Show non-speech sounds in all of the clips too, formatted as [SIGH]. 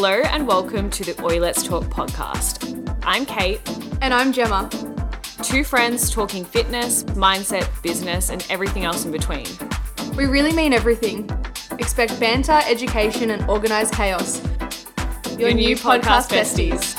Hello and welcome to the Oi Let's Talk podcast. I'm Kate, And I'm Gemma. two friends talking fitness, mindset, business, and everything else in between. We really mean everything. Expect banter, education, and organised chaos. Your new podcast besties.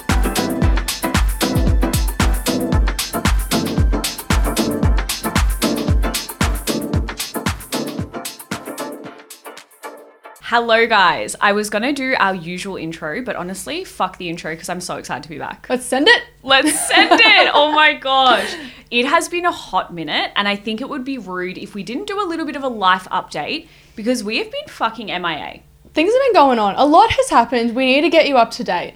Hello, guys. I was going to do our usual intro, but honestly, fuck the intro because I'm so excited to be back. Let's send it. Let's send it. Oh my gosh. It has been a hot minute, and I think it would be rude if we didn't do a little bit of a life update because we have been fucking MIA. Things have been going on. A lot has happened. We need to get you up to date.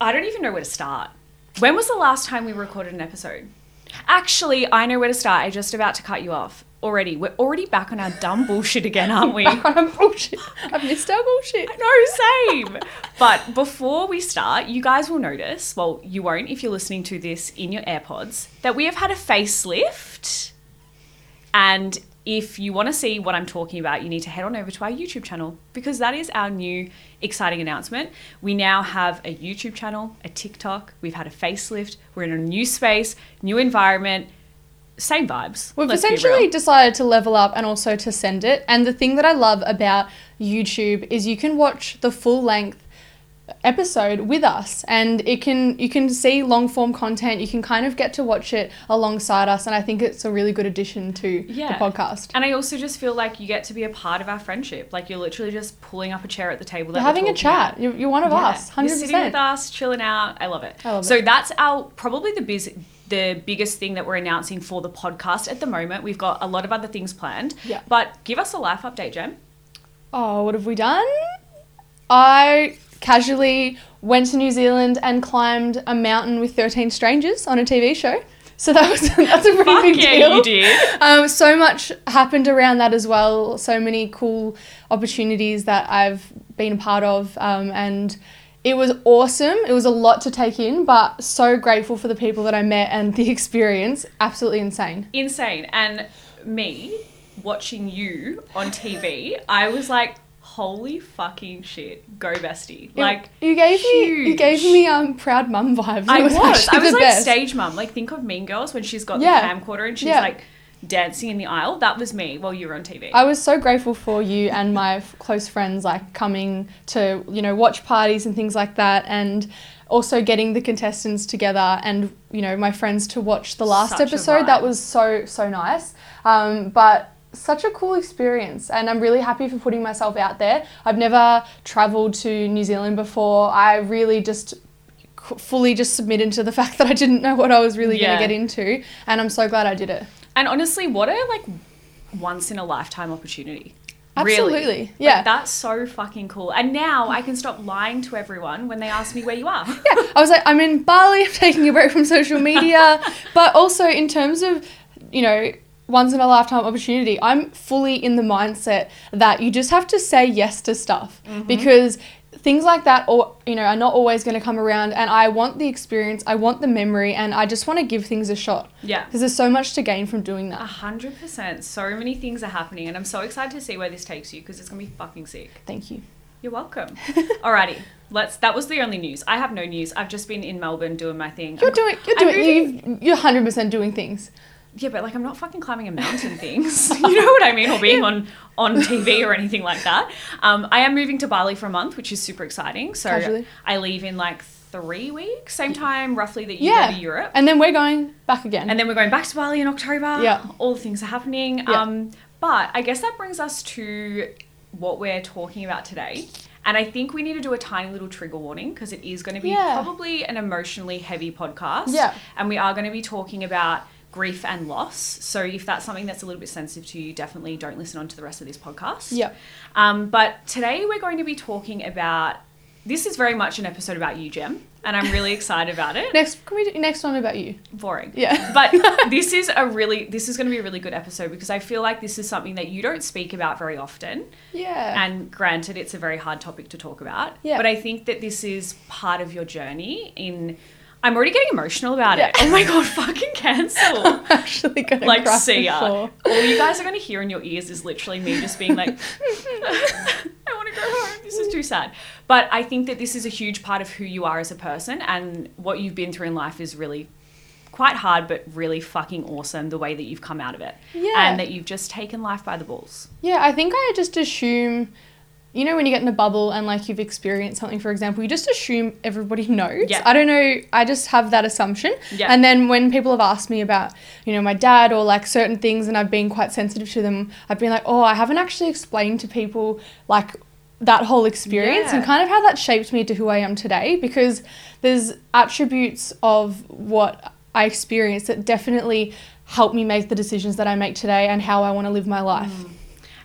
I don't even know where to start. When was the last time we recorded an episode? Actually, I know where to start. I'm just about to cut you off already. We're already back on our dumb [LAUGHS] bullshit again, aren't we? I'm bullshit. I've missed our bullshit. No, same. But before we start, you guys will notice, well, you won't if you're listening to this in your AirPods, that we have had a facelift. And if you want to see what I'm talking about, you need to head on over to our YouTube channel because that is our new exciting announcement. We now have a YouTube channel, a TikTok, we've had a facelift, we're in a new space, new environment, same vibes. We've essentially decided to level up and also to send it. And the thing that I love about YouTube is you can watch the full length episode with us and it can you can see long form content you can kind of get to watch it alongside us and i think it's a really good addition to Yeah. the podcast And I also just feel like you get to be a part of our friendship. Like you're literally just pulling up a chair at the table. You're having a chat you're, you're one of Yeah. us 100% You're sitting with us, chilling out. I love it. I love so it. that's our probably the biz- the biggest thing that we're announcing for the podcast at the moment. We've got a lot of other things planned. Yeah. But give us a life update, Jem. Oh, what have we done? I casually went to New Zealand and climbed a mountain with 13 strangers on a TV show. So that was [LAUGHS] that's a pretty Fuck big yeah, deal. you did. Um, so much happened around that as well. So many cool opportunities that I've been a part of, um, and it was awesome. It was a lot to take in, but so grateful for the people that I met and the [LAUGHS] experience. Absolutely insane. Insane. And me watching you on TV, I was like, holy fucking shit, go bestie. Like you gave me you gave me um proud mum vibes. I [LAUGHS] It was. I was like best. stage mum. Like think of Mean Girls when she's got Yeah. the camcorder and she's Yeah. like dancing in the aisle. That was me while you were on TV. I was so grateful for you and my f- close friends like coming to you know watch parties and things like that and also getting the contestants together and you know my friends to watch the last Such episode that was so so nice um, but such a cool experience and I'm really happy for putting myself out there I've never traveled to New Zealand before I really just fully just submitted to the [LAUGHS] fact that I didn't know what I was really Yeah. going to get into and I'm so glad I did it and honestly, what a like once in a lifetime opportunity. Really. Absolutely, Like, yeah. that's so fucking cool. And now I can stop lying to everyone when they ask me where you are. [LAUGHS] yeah, I was like, I'm in Bali, I'm taking a break from social media. [LAUGHS] but also, in terms of, you know, once in a lifetime opportunity, I'm fully in the mindset that you just have to say yes to stuff Mm-hmm. because things like that or you know are not always going to come around and I want the experience I want the memory and I just want to give things a shot Yeah. because there's so much to gain from doing A that hundred percent. So many things are happening, and I'm so excited to see where this takes you because it's gonna be fucking sick. thank you You're welcome. [LAUGHS] Alrighty, let's. That was the only news. I have no news. I've just been in Melbourne doing my thing. you're I'm- doing you're doing you you're 100% doing things Yeah, but like I'm not fucking climbing a mountain things. [LAUGHS] you know what I mean? Or being on on TV or anything like that. Um, I am moving to Bali for a month, which is super exciting. So Casually. I leave in like three weeks, same time roughly that you yeah go to Europe. and then we're going back again And then we're going back to Bali in October. Yeah. All the things are happening. Yeah. Um, but I guess that brings us to what we're talking about today. And I think we need to do a tiny little trigger warning because it is going to be Yeah. probably an emotionally heavy podcast. Yeah. And we are going to be talking about grief and loss. So if that's something that's a little bit sensitive to you, definitely don't listen on to the rest of this podcast. Yep. Um, but today we're going to be talking about this is very much an episode about you, Jem. And I'm really excited about it. [LAUGHS] next can we do next one about you Boring. Yeah. but [LAUGHS] this is a really this is going to be a really good episode because I feel like this is something that you don't speak about very often. yeah And granted, it's a very hard topic to talk about. Yeah. But I think that this is part of your journey in. I'm already getting emotional about it. Oh my god, fucking cancel. [LAUGHS] I'm actually gonna like, cry see ya. before. All you guys are going to hear in your ears is literally me just being like, [LAUGHS] [LAUGHS] I want to go home. This is too sad. But I think that this is a huge part of who you are as a person, and what you've been through in life is really quite hard, but really fucking awesome the way that you've come out of it. Yeah. And that you've just taken life by the balls. Yeah, I think I just assume, you know, when you get in a bubble and like you've experienced something, for example, you just assume everybody [LAUGHS] knows. Yeah. I don't know. I just have that assumption. Yeah. And then when people have asked me about, you know, my dad or like certain things and I've been quite sensitive to them, I've been like, oh, I haven't actually explained to people like that whole experience and kind of how that shaped me to who I am today because there's attributes of what I experienced that definitely helped me make the decisions that I make today and how I want to live my life. Mm.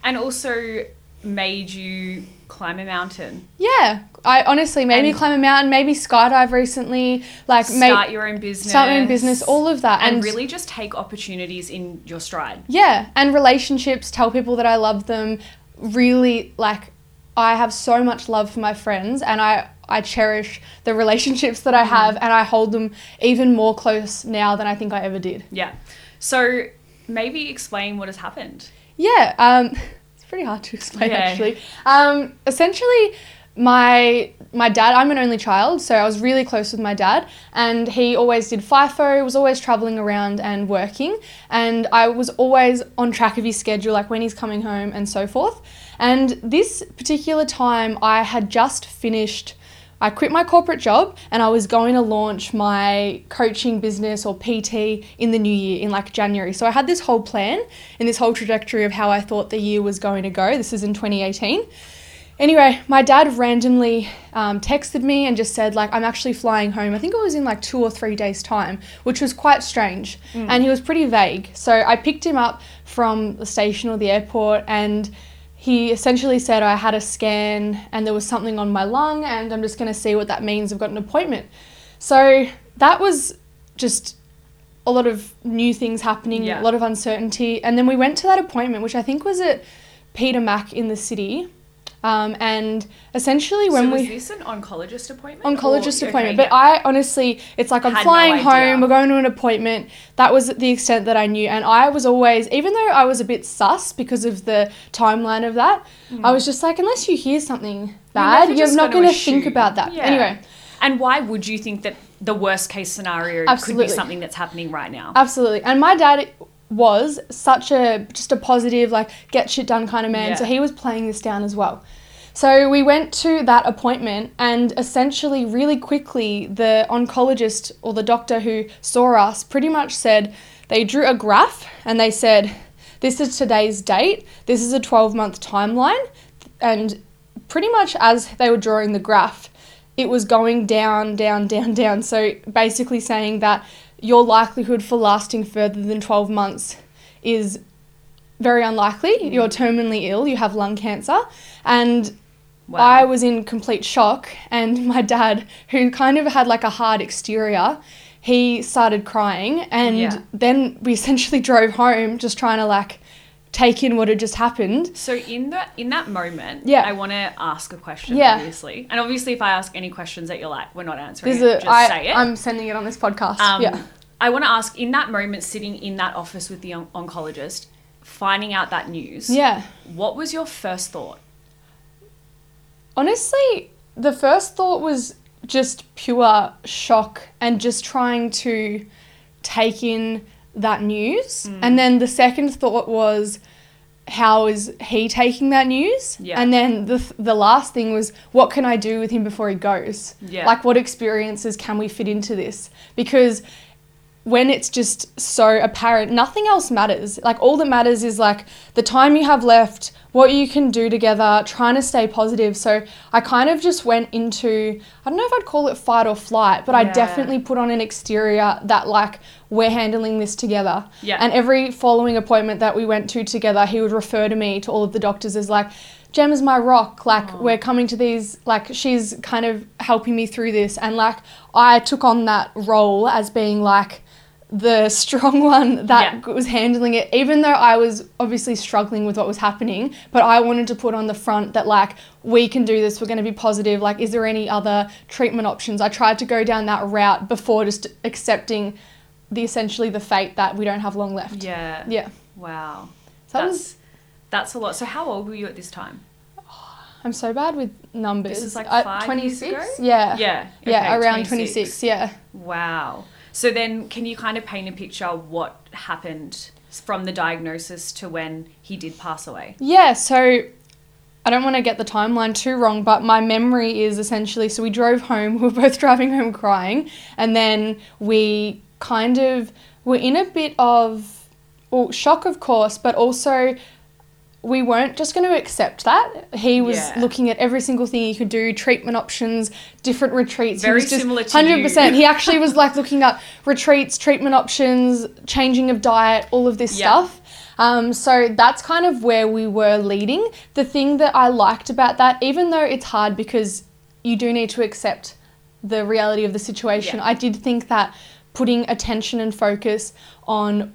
And also made you climb a mountain, Yeah, I honestly maybe And- climb a mountain, maybe skydive recently, like start make your own business, start my own business, all of that, and, really just take opportunities in your stride. yeah, and relationships. Tell people that I love them. Really, like I have so much love for my friends, and I I cherish the relationships that I Mm. have, and I hold them even more close now than I think I ever did. Yeah. So maybe explain what has happened. Yeah, um, [LAUGHS] pretty hard to explain Yeah. actually. Um, essentially, my my dad, I'm an only child, so I was really close with my dad, and he always did FIFO, was always traveling around and working, and I was always on track of his schedule, like when he's coming home and so forth. And this particular time, I had just finished. I quit my corporate job and I was going to launch my coaching business or PT in the new year in like January. So I had this whole plan and this whole trajectory of how I thought the year was going to go. This is in 2018. Anyway, my dad randomly um, texted me and just said, like, I'm actually flying home. I think it was in like two or three days' time, which was quite strange. And he was pretty vague. So I picked him up from the station or the airport and he essentially said I had a scan and there was something on my lung and I'm just going to see what that means. I've got an appointment. So that was just a lot of new things happening, Yeah. a lot of uncertainty. And then we went to that appointment, which I think was at Peter Mac in the city. Um, and essentially, when so was we this an oncologist appointment? oncologist Or- appointment. okay, But I honestly, it's like I'm Had flying idea. home, we're going to an appointment. That was the extent that I knew. And I was always, even though I was a bit sus because of the timeline of that, I was just like, unless you hear something bad, never you're, not gonna think about that. Yeah. Anyway, And why would you think that the worst case scenario could be something that's happening right now? absolutely. And my dad was such a just a positive, like get shit done kind of man. Yeah. So he was playing this down as well. So we went to that appointment, and essentially, really quickly, the oncologist or the doctor who saw us pretty much said they drew a graph and they said, This is today's date, this is a 12 month timeline. And pretty much as they were drawing the graph, it was going down, down, [LAUGHS] down, down. So basically saying that your likelihood for lasting further than 12 months is very unlikely. You're terminally ill, you have lung cancer. And Wow. I was in complete shock, and [LAUGHS] my dad, who kind of had like a hard exterior, he started crying, and Yeah. then we [LAUGHS] essentially drove home just trying to like take in what had just happened. So in that in that moment, Yeah. I want to ask a question. Yeah. obviously, and obviously, if I ask any questions that you're like, we're not answering, it, just I, say it. I'm sending it on this podcast. Um, yeah. I want to ask in that moment, sitting in that office with the on- oncologist, finding out that news. Yeah. What was your first thought? Honestly, the first thought was just pure shock and just trying to take in that news. Mm. And then the second thought was, how is he taking that news? Yeah. And then the, th- the last thing was, what can I do with him before he goes? Yeah. Like, what experiences can we fit into this? Because when it's just so apparent, nothing else matters. Like, all that matters is like the time you have left, what you can do together, trying to stay positive. So, I kind of just went into, I don't know if I'd call it fight or flight, but I definitely put on an exterior that, like, we're handling this together. Yeah. And every following appointment that we went to together, he would refer to me to all of the doctors as like, Gem is my rock. Like, we're coming to these, like, she's kind of helping me through this. And, like, I took on that role as being, like, the strong [LAUGHS] one that Yeah. was handling it, even though I was obviously struggling with what was happening. But I wanted to put on the front that, like, we can do this, we're going to be positive. Like, is there any other treatment options? I tried to go down that route before just accepting the essentially the fate that we don't have long left. Yeah. Yeah. Wow. So that that's was that's a lot. So how old were you at this time? [SIGHS] I'm so bad with numbers. This is like Uh, five years ago? Yeah. Yeah. Yeah, okay, around 26. Yeah. Wow. So then, can you kind of paint a picture what happened from the diagnosis to when he did pass away? Yeah, so I don't want to get the timeline too wrong, but my memory is essentially so we drove home, [LAUGHS] we were both driving home crying, and then we kind of were in a bit of well, shock, of course, but also we weren't just going to accept that. He was Yeah. looking at every single thing he could do, treatment options, different retreats. Very he was just similar to 100%. you. He [LAUGHS] actually was like looking up retreats, treatment options, changing of diet, all of this Yeah. stuff. Um, so that's kind of where we were leading. The thing that I liked about that, even though it's hard because you do need to accept the reality of the situation, Yeah. I did think that putting attention and focus on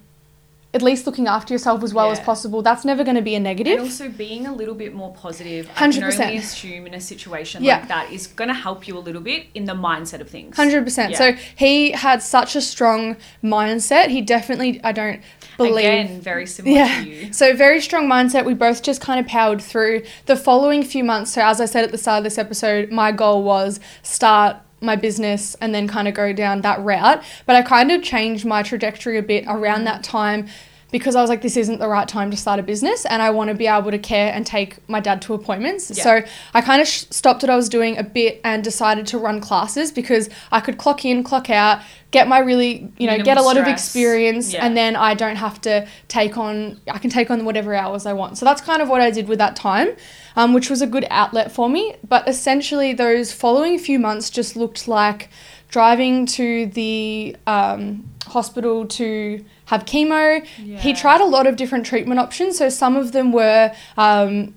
at least looking after yourself as well as possible, that's never going to be a negative. And also being a little bit more positive. I can 100%. only assume in a situation Yeah. like that is going to help you a little bit in the mindset of things. Hundred percent. Yeah. So he had such a strong mindset. He definitely, I don't believe. Again, very similar Yeah. to you. So very strong mindset. We both just kind of powered through the following few months. So as I said at the start of this episode, my goal was start my business and then kind of go down that route. But I kind of changed my trajectory a bit around that time because I was like, this isn't the right time to start a business and I want to be able to care and take my dad to appointments. Yeah. So I kind of sh- stopped what I was doing a bit and decided to run classes because I could clock in, clock out, get my really, you know, get a Minimal lot of experience Yeah. and then I don't have to take on, I can take on whatever hours I want. So that's kind of what I did with that time, um, which was a good outlet for me. But essentially, those following few months just looked like driving to the um, hospital to have chemo. He tried a lot of different treatment options. So some of them were, um,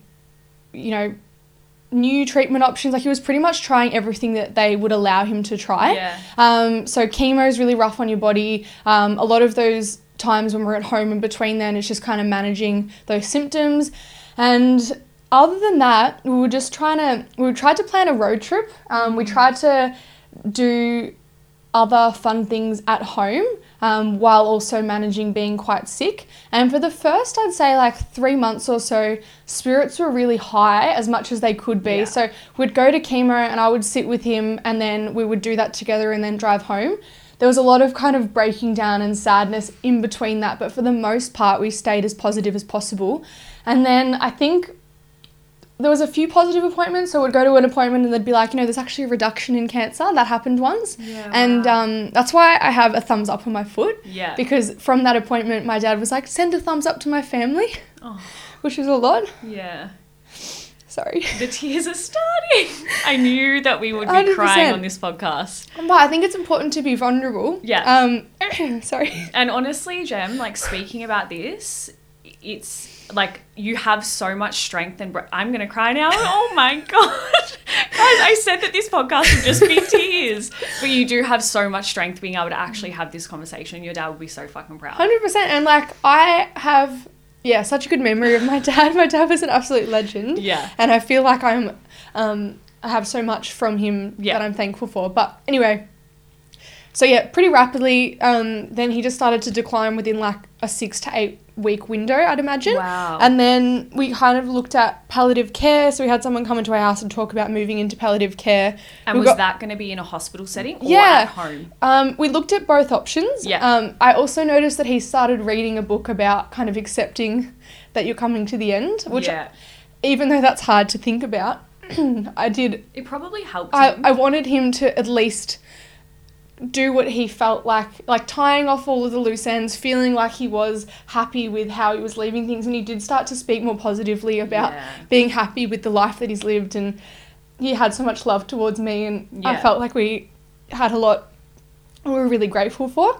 you know, new treatment options. Like he was pretty much trying everything that they would allow him to try. Yeah. Um, so chemo is really rough on your body. Um, a lot of those times when we're at home and between then, it's just kind of managing those symptoms. And other than that, we were just trying to we tried to plan a road trip. Um, we tried to do other fun things at home um, while also managing being quite sick. And for the first, I'd say like three months or so, spirits were really high as much as they could be. Yeah. So we'd go to chemo and I would sit with him and then we would do that together and then drive home. There was a lot of kind of breaking down and sadness in between that, but for the most part, we stayed as positive as possible. And then I think there was a few positive appointments. So we'd go to an appointment and they'd be like, you know, there's actually a reduction in cancer. That happened once. Yeah, and wow. um, that's why I have a thumbs up on my foot. Yeah. Because from that appointment, my dad was like, send a thumbs up to my family, Oh, [LAUGHS] which was a lot. yeah. Sorry. The tears are starting. I knew that we would be 100%. crying on this podcast. But I think it's important to be vulnerable. Yeah. Um, [CLEARS THROAT] sorry. And honestly, Jem, like speaking about this, it's like you have so much strength and br- I'm gonna cry now. [LAUGHS] Oh my god, guys! I said that this podcast would just be tears, but you do have so much strength being able to actually have this conversation. Your dad would be so fucking proud. Hundred percent, and like I have, yeah, such a good memory of my [LAUGHS] dad. My dad was an absolute legend. Yeah. and I feel like I'm, um, I have so much from him Yeah. that I'm thankful for. But anyway, so yeah, pretty rapidly, um, then he just started to decline within like a six to eight week window, I'd imagine. Wow. And then we kind of looked at palliative care. So we had someone come into our house and talk about moving into palliative care. And We was got- that going to be in a hospital setting or Yeah. at home? Um, we looked at both options. Yeah. Um, I also noticed that he started reading a book about kind of accepting that you're coming to the end, which, yeah, even though that's hard to think about, [CLEARS THROAT] I did. it probably helped. I, him. I wanted him to at least do what he felt like, like tying off all of the loose ends, feeling like he was happy with how he was leaving things, and he did start to speak more positively about Yeah. being happy with the life that he's lived, and he had so much love towards me, and I felt like we had a lot we were really grateful for.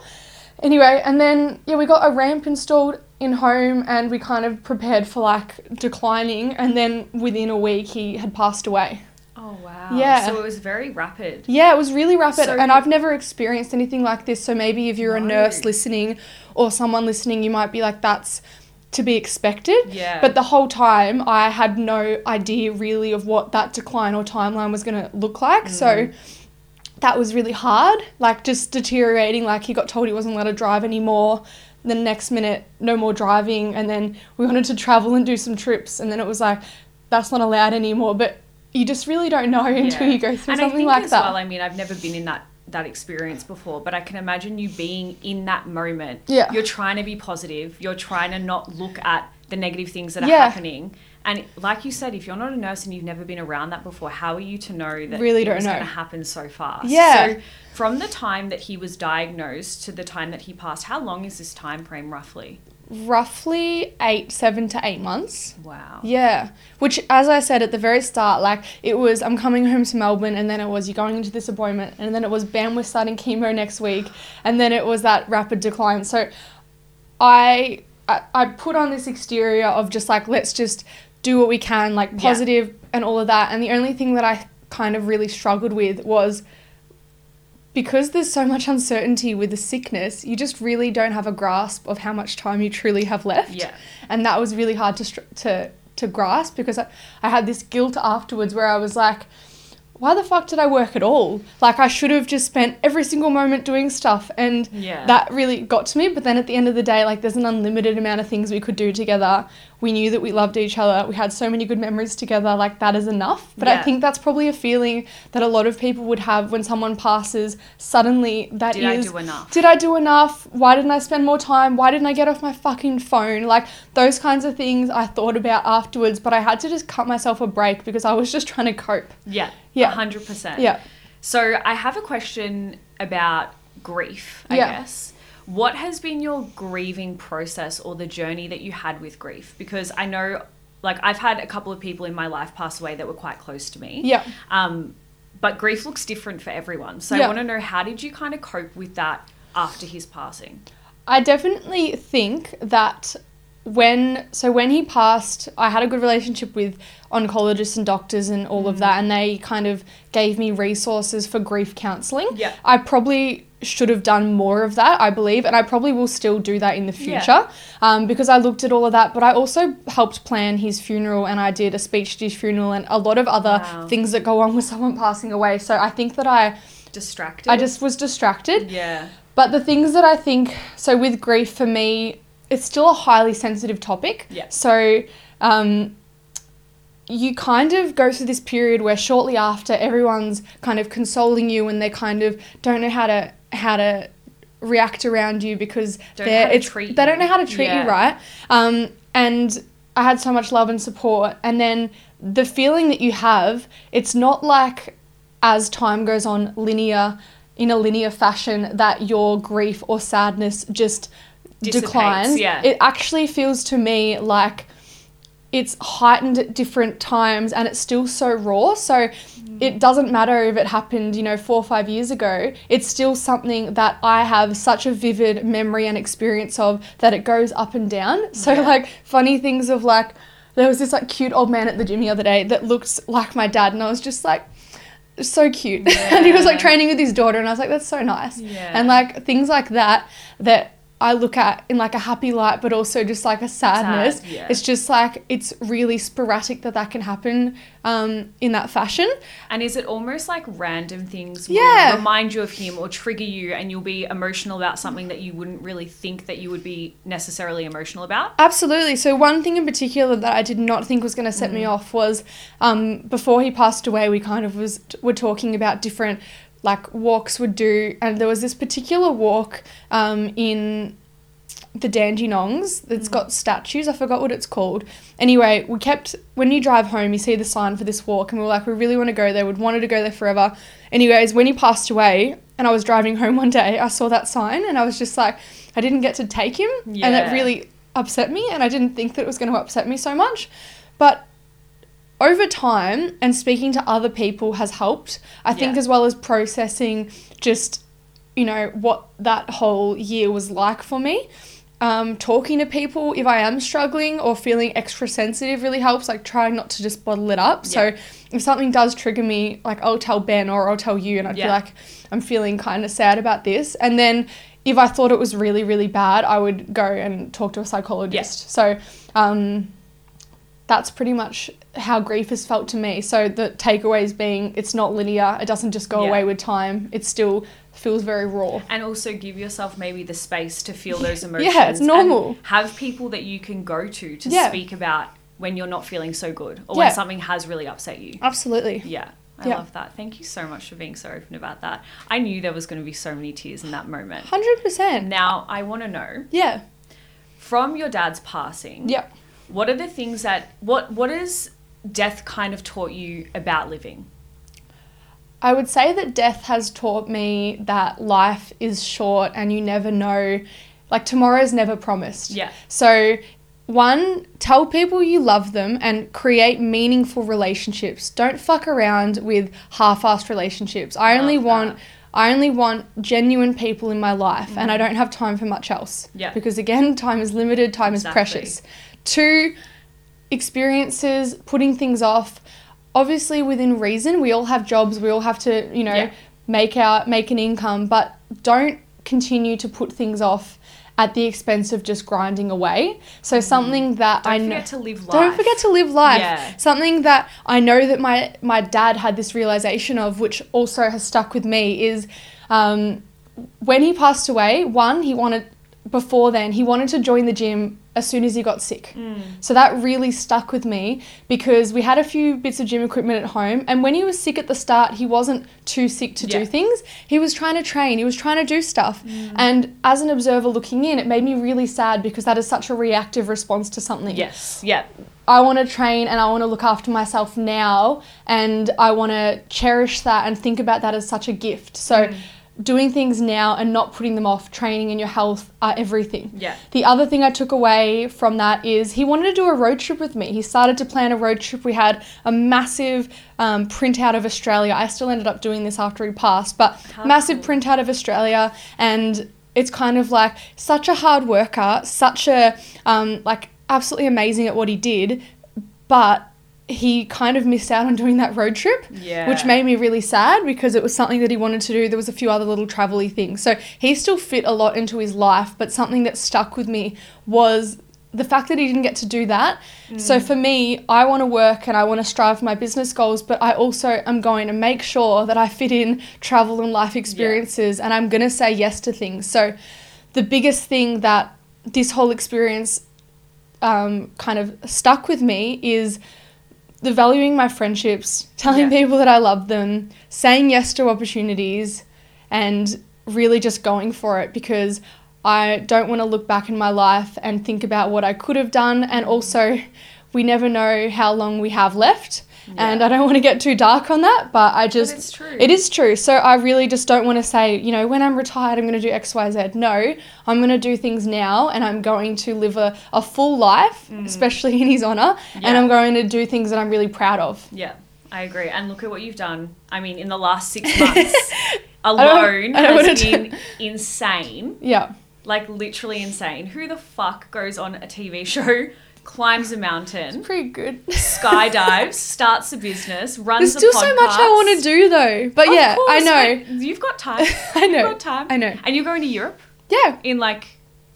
Anyway, and then yeah, we got a ramp installed in home, and we kind of prepared for like declining, and then within a week he had passed away. Oh wow. Yeah. So it was very rapid. Yeah, it was really rapid, So and I've never experienced anything like this. So maybe if you're a nurse listening or someone listening, you might be like, "That's to be expected." Yeah. But the whole time, I had no idea really of what that decline or timeline was going to look like. So Mm. that was really hard. Like just deteriorating. Like he got told he wasn't allowed to drive anymore. The next minute, no more driving, and then we wanted to travel and do some trips, and then it was like that's not allowed anymore. But you just really don't know [LAUGHS] until Yeah. you go through and I something think like as that. Well, I mean, I've never been in that that experience before, but I can imagine you being in that moment. Yeah. You're trying to be positive. You're trying to not look at the negative things that are Yeah. happening. And like you said, if you're not a nurse and you've never been around that before, how are you to know that Really don't know. going to happen so fast? Yeah. So from the time that he was diagnosed to the time that he passed, how long is this time frame roughly? Roughly eight, seven to eight months. Wow. Yeah, which, as I said at the very start, like it was, I'm coming home to Melbourne, and then it was you're going into this appointment, and then it was bam, we're starting chemo next week, and then it was that rapid decline. So, I I, I put on this exterior of just like let's just do what we can, like Yeah. positive and all of that, and the only thing that I kind of really struggled with was because there's so much uncertainty with the sickness, you just really don't have a grasp of how much time you truly have left Yeah. and that was really hard to to to grasp because I, I had this guilt afterwards where I was like why the fuck did I work at all like I should have just spent every single moment doing stuff and Yeah. that really got to me but then at the end of the day like there's an unlimited amount of things we could do together we knew that we loved each other we had so many good memories together like that is enough but I think that's probably a feeling that a lot of people would have when someone passes suddenly That Did I do enough? Did I do enough? Why didn't I spend more time? Why didn't I get off my fucking phone? Like those kinds of things I thought about afterwards, but I had to just cut myself a break because I was just trying to cope. Yeah. Yeah. hundred percent. Yeah. So I have a question about grief, I Yeah. guess. What has been your grieving process or the journey that you had with grief? Because I know like I've had a couple of people in my life pass away that were quite close to me. Yeah. Um, but grief looks different for everyone. So I want to know how did you kind of cope with that after his passing? I definitely think that when so when he passed, I had a good relationship with oncologists and doctors and all of that, and they kind of gave me resources for grief counselling. Yeah. I probably should have done more of that, I believe, and I probably will still do that in the Yeah. future um, because I looked at all of that. But I also helped plan his funeral, and I did a speech to his funeral and a lot of other Wow. things that go on with someone passing away. So I think that I Distracted. I just was distracted. Yeah. But the things that I think, so with grief for me, it's still a highly sensitive topic. Yeah. So um, you kind of go through this period where shortly after everyone's kind of consoling you and they kind of don't know how to how to react around you because Don't they're how to it's they don't know how to treat Yeah. you right. Um, and I had so much love and support, and then the feeling that you have, it's not like as time goes on linear in a linear fashion that your grief or sadness just Dissipates, declines. yeah. It actually feels to me like it's heightened at different times and it's still so raw. So mm. it doesn't matter if it happened, you know, four or five years ago. It's still something that I have such a vivid memory and experience of that it goes up and down. So Yeah. like funny things of like there was this like cute old man at the gym the other day that looked like my dad and I was just like so cute. [LAUGHS] and he was like training with his daughter and I was like that's so nice. Yeah. And like things like that that I look at in like a happy light, but also just like a sadness. Sad, yeah. It's just like it's really sporadic that that can happen um, in that fashion. And is it almost like random things will Yeah. remind you of him or trigger you and you'll be emotional about something that you wouldn't really think that you would be necessarily emotional about? Absolutely. So one thing in particular that I did not think was going to set me off was um, before he passed away, we kind of was were talking about different like walks would do, and there was this particular walk um, in the Dandenongs that's got statues. I forgot what it's called. Anyway, we kept when you drive home, you see the sign for this walk, and we were like, we really want to go there. We'd wanted to go there forever. Anyways, when he passed away, and I was driving home one day, I saw that sign, and I was just like, I didn't get to take him, and Yeah. it really upset me, and I didn't think that it was going to upset me so much, but over time and speaking to other people has helped. I think Yeah. as well as processing just you know what that whole year was like for me. Um, talking to people if I am struggling or feeling extra sensitive really helps. Like trying not to just bottle it up. So if something does trigger me, like I'll tell Ben or I'll tell you, and I'd Yeah. be like, I'm feeling kind of sad about this. And then if I thought it was really really bad, I would go and talk to a psychologist. So um, that's pretty much how grief has felt to me. So the takeaways being it's not linear, it doesn't just go Yeah. away with time. It still feels very raw. And also give yourself maybe the space to feel those emotions. Yeah, it's normal. have people that you can go to to Yeah. speak about when you're not feeling so good or Yeah. when something has really upset you. Absolutely. Yeah. I Yeah. love that. Thank you so much for being so open about that. I knew there was going to be so many tears in that moment. 100%. Now, I want to know Yeah. from your dad's passing, Yeah. What are the things that what what has death kind of taught you about living? I would say that death has taught me that life is short and you never know, like tomorrow's never promised. Yeah. So, one, tell people you love them and create meaningful relationships. Don't fuck around with half-assed relationships. I only Love want that. I only want genuine people in my life and I mm-hmm. don't have time for much else. Yeah. Because again, [LAUGHS] time is limited, time Exactly. is precious. Two, experiences, putting things off, obviously within reason. We all have jobs, we all have to, you know, Yeah. make out make an income, but don't continue to put things off at the expense of just grinding away. So something that. Don't I know forget to live life. don't forget to live life. Yeah. Something that I know that my my dad had this realization of, which also has stuck with me, is um, when he passed away. One, he wanted before then he wanted to join the gym as soon as he got sick. Mm. So that really stuck with me because we had a few bits of gym equipment at home, and when he was sick at the start, he wasn't too sick to Yeah. do things. He was trying to train. He was trying to do stuff. Mm. And as an observer looking in, it made me really sad because that is such a reactive response to something. Yes. Yeah. I want to train and I want to look after myself now and I want to cherish that and think about that as such a gift. So doing things now and not putting them off, training and your health are everything. Yeah. The other thing I took away from that is he wanted to do a road trip with me. He started to plan a road trip. We had a massive um, printout of Australia. I still ended up doing this after he passed, but How massive cool. printout of Australia and it's kind of like such a hard worker, such a um, like absolutely amazing at what he did, but he kind of missed out on doing that road trip, Yeah. which made me really sad because it was something that he wanted to do. There was a few other little travel-y things. So he still fit a lot into his life, but something that stuck with me was the fact that he didn't get to do that. So for me, I want to work and I want to strive for my business goals, but I also am going to make sure that I fit in travel and life experiences and I'm going to say yes to things. So the biggest thing that this whole experience um, kind of stuck with me is the valuing my friendships, telling Yeah. people that I love them, saying yes to opportunities, and really just going for it because I don't want to look back in my life and think about what I could have done. And also, we never know how long we have left. And I don't want to get too dark on that, but I just. it's true. It is true. So I really just don't want to say, you know, when I'm retired, I'm going to do X, Y, Z. No, I'm going to do things now and I'm going to live a, a full life, especially in his honor. And Mm. I'm going to do things that I'm really proud of. Yeah, I agree. And look at what you've done. I mean, in the last six [LAUGHS] months alone I don't has do- been insane. Yeah. Like literally insane. Who the fuck goes on a TV show, climbs a mountain, Pretty good. skydives, [LAUGHS] starts a business, runs There's still so much I want to do though. But Of yeah, I know. You've got time. [LAUGHS] I know. You've got time. I know. And you're going to Europe Yeah. in like.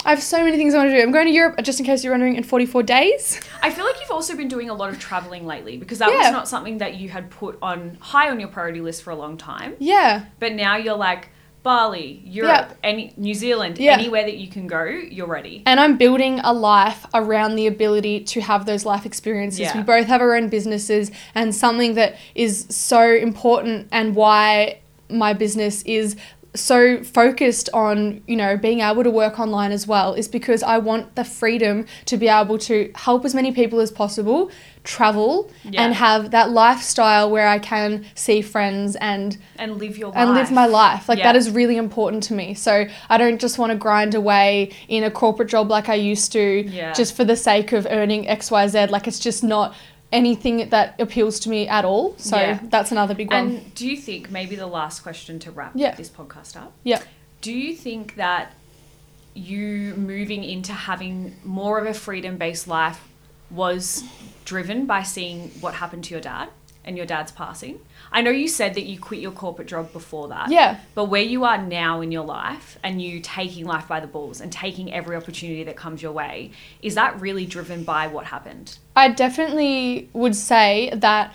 I have so many things I want to do. I'm going to Europe, uh, just in case you're wondering, in 44 days. I feel like you've also been doing a lot of traveling lately because that Yeah. was not something that you had put on high on your priority list for a long time. Yeah. But now you're like Bali, Europe, any New Zealand, Yeah. anywhere that you can go, you're ready. And I'm building a life around the ability to have those life experiences. Yeah. We both have our own businesses, and something that is so important and why my business is so focused on you know being able to work online as well is because I want the freedom to be able to help as many people as possible travel Yeah. and have that lifestyle where I can see friends and And live your life. and live my life. Like Yeah. that is really important to me. So I don't just want to grind away in a corporate job like I used to Yeah. just for the sake of earning XYZ. Like it's just not anything that appeals to me at all. So Yeah. that's another big one. And do you think, maybe the last question to wrap Yeah. this podcast up, yeah. do you think that you moving into having more of a freedom based life was driven by seeing what happened to your dad and your dad's passing? I know you said that you quit your corporate job before that. Yeah. But where you are now in your life and you taking life by the balls and taking every opportunity that comes your way, is that really driven by what happened? I definitely would say that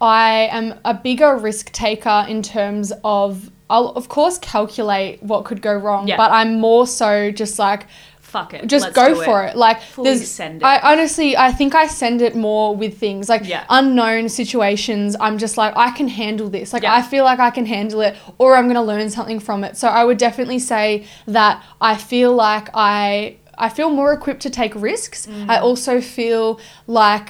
I am a bigger risk taker in terms of I'll of course calculate what could go wrong, Yeah. but I'm more so just like fuck it. just go for it. Like Fully there's send it. I honestly I think I send it more with things like Yeah. unknown situations. I'm just like I can handle this. Like Yeah. I feel like I can handle it or I'm going to learn something from it. So I would definitely say that I feel like I I feel more equipped to take risks. Mm. I also feel like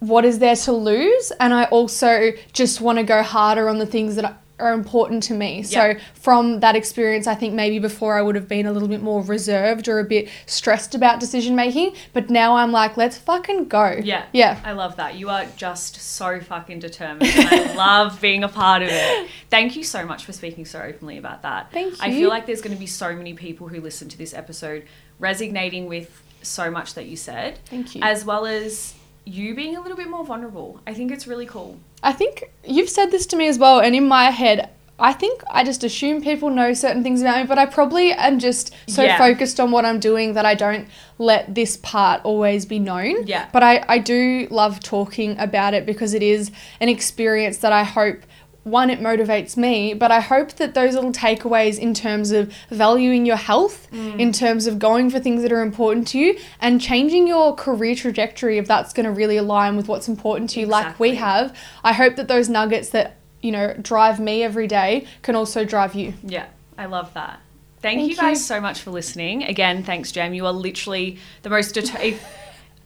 what is there to lose and i also just want to go harder on the things that are important to me so from that experience i think maybe before i would have been a little bit more reserved or a bit stressed about decision making but now i'm like let's fucking go Yeah. yeah I love that. You are just so fucking determined. And I [LAUGHS] love being a part of it. Thank you so much for speaking so openly about that. Thank you. I feel like there's going to be so many people who listen to this episode resonating with so much that you said, thank you as well as you being a little bit more vulnerable. I think it's really cool. I think you've said this to me as well, and in my head, I think I just assume people know certain things about me, but I probably am just so Yeah. focused on what I'm doing that I don't let this part always be known. Yeah. But I, I do love talking about it because it is an experience that I hope. One, it motivates me, but I hope that those little takeaways in terms of valuing your health, Mm. in terms of going for things that are important to you, and changing your career trajectory if that's going to really align with what's important to you, like we have. I hope that those nuggets that you know drive me every day can also drive you. Yeah, I love that. Thank, Thank you guys you. so much for listening. Again, thanks, Jam. You are literally the most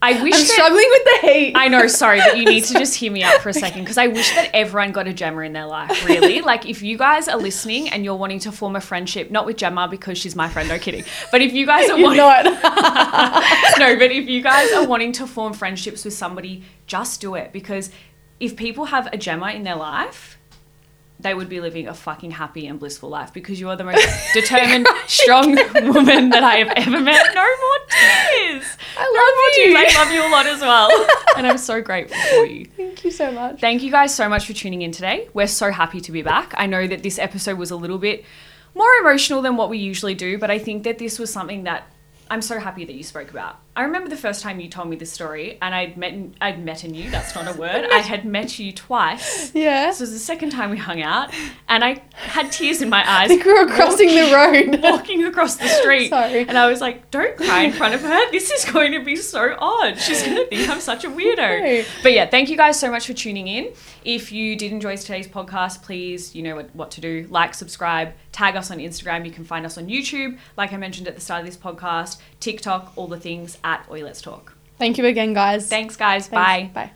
I wish I'm that- struggling with the heat. I know, sorry, but you need to just hear me out for a [LAUGHS] second because I wish that everyone got a Gemma in their life, really. [LAUGHS] Like, if you guys are listening and you're wanting to form a friendship, not with Gemma because she's my friend, no kidding, but if you guys are [LAUGHS] wanting, not. no, but if you guys are wanting to form friendships with somebody, just do it because if people have a Gemma in their life, they would be living a fucking happy and blissful life because you are the most [LAUGHS] determined, strong [LAUGHS] woman that I have ever met. No more tears. I No love tears. you. I love you a lot as well. [LAUGHS] And I'm so grateful for you. Thank you so much. Thank you guys so much for tuning in today. We're so happy to be back. I know that this episode was a little bit more emotional than what we usually do, but I think that this was something that I'm so happy that you spoke about. I remember the first time you told me this story, and I'd met I'd met in you. That's not a word. [LAUGHS] I had met you twice. Yeah. This was the second time we hung out, and I had tears in my I eyes. think we were crossing the road. [LAUGHS] Walking across the street, Sorry. and I was like, "Don't cry in front of her. This is going to be so odd. She's going to think I'm such a weirdo." [LAUGHS] No. But yeah, thank you guys so much for tuning in. If you did enjoy today's podcast, please, you know what, what to do. Like, subscribe, tag us on Instagram. You can find us on YouTube, like I mentioned at the start of this podcast, TikTok, all the things at Oi Let's Talk. Thank you again, guys. Thanks, guys. Thanks. Bye. Bye.